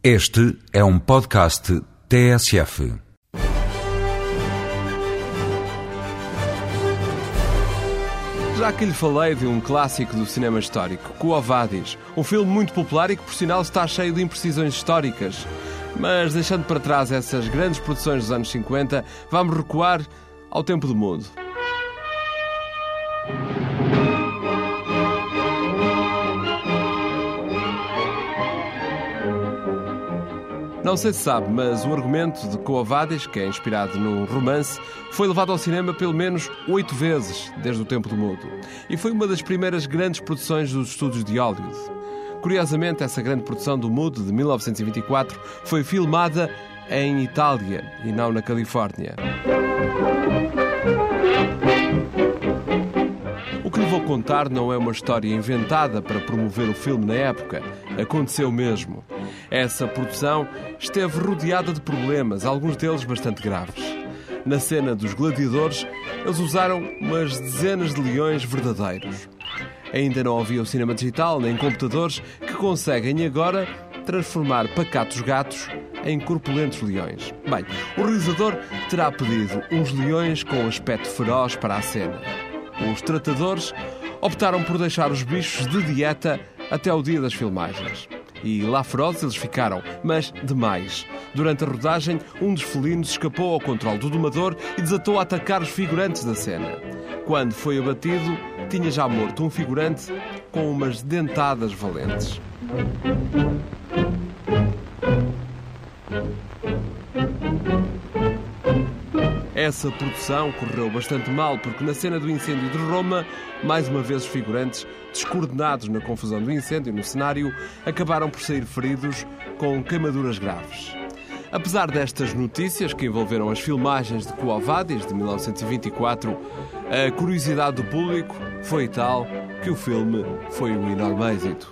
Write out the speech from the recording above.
Este é um podcast TSF. Já que lhe falei de um clássico do cinema histórico, Quo Vadis, um filme muito popular e que, por sinal, está cheio de imprecisões históricas. Mas deixando para trás essas grandes produções dos anos 50, vamos recuar ao tempo do mundo. Não sei se sabe, mas o argumento de Coavades, que é inspirado num romance, foi levado ao cinema pelo menos oito vezes desde o tempo do mudo. E foi uma das primeiras grandes produções dos estúdios de Hollywood. Curiosamente, essa grande produção do mudo, de 1924, foi filmada em Itália e não na Califórnia. Vou contar não é uma história inventada para promover o filme na época. Aconteceu mesmo. Essa produção esteve rodeada de problemas, alguns deles bastante graves. Na cena dos gladiadores, eles usaram umas dezenas de leões verdadeiros. Ainda não havia o cinema digital nem computadores que conseguem agora transformar pacatos gatos em corpulentos leões. Bem, o realizador terá pedido uns leões com aspecto feroz para a cena. Os tratadores optaram por deixar os bichos de dieta até o dia das filmagens. E lá ferozes eles ficaram, mas demais. Durante a rodagem, um dos felinos escapou ao controle do domador e desatou a atacar os figurantes da cena. Quando foi abatido, tinha já morto um figurante com umas dentadas valentes. Essa produção correu bastante mal porque na cena do incêndio de Roma, mais uma vez os figurantes, descoordenados na confusão do incêndio no cenário, acabaram por sair feridos com queimaduras graves. Apesar destas notícias que envolveram as filmagens de Quo Vadis de 1924, a curiosidade do público foi tal que o filme foi um enorme êxito.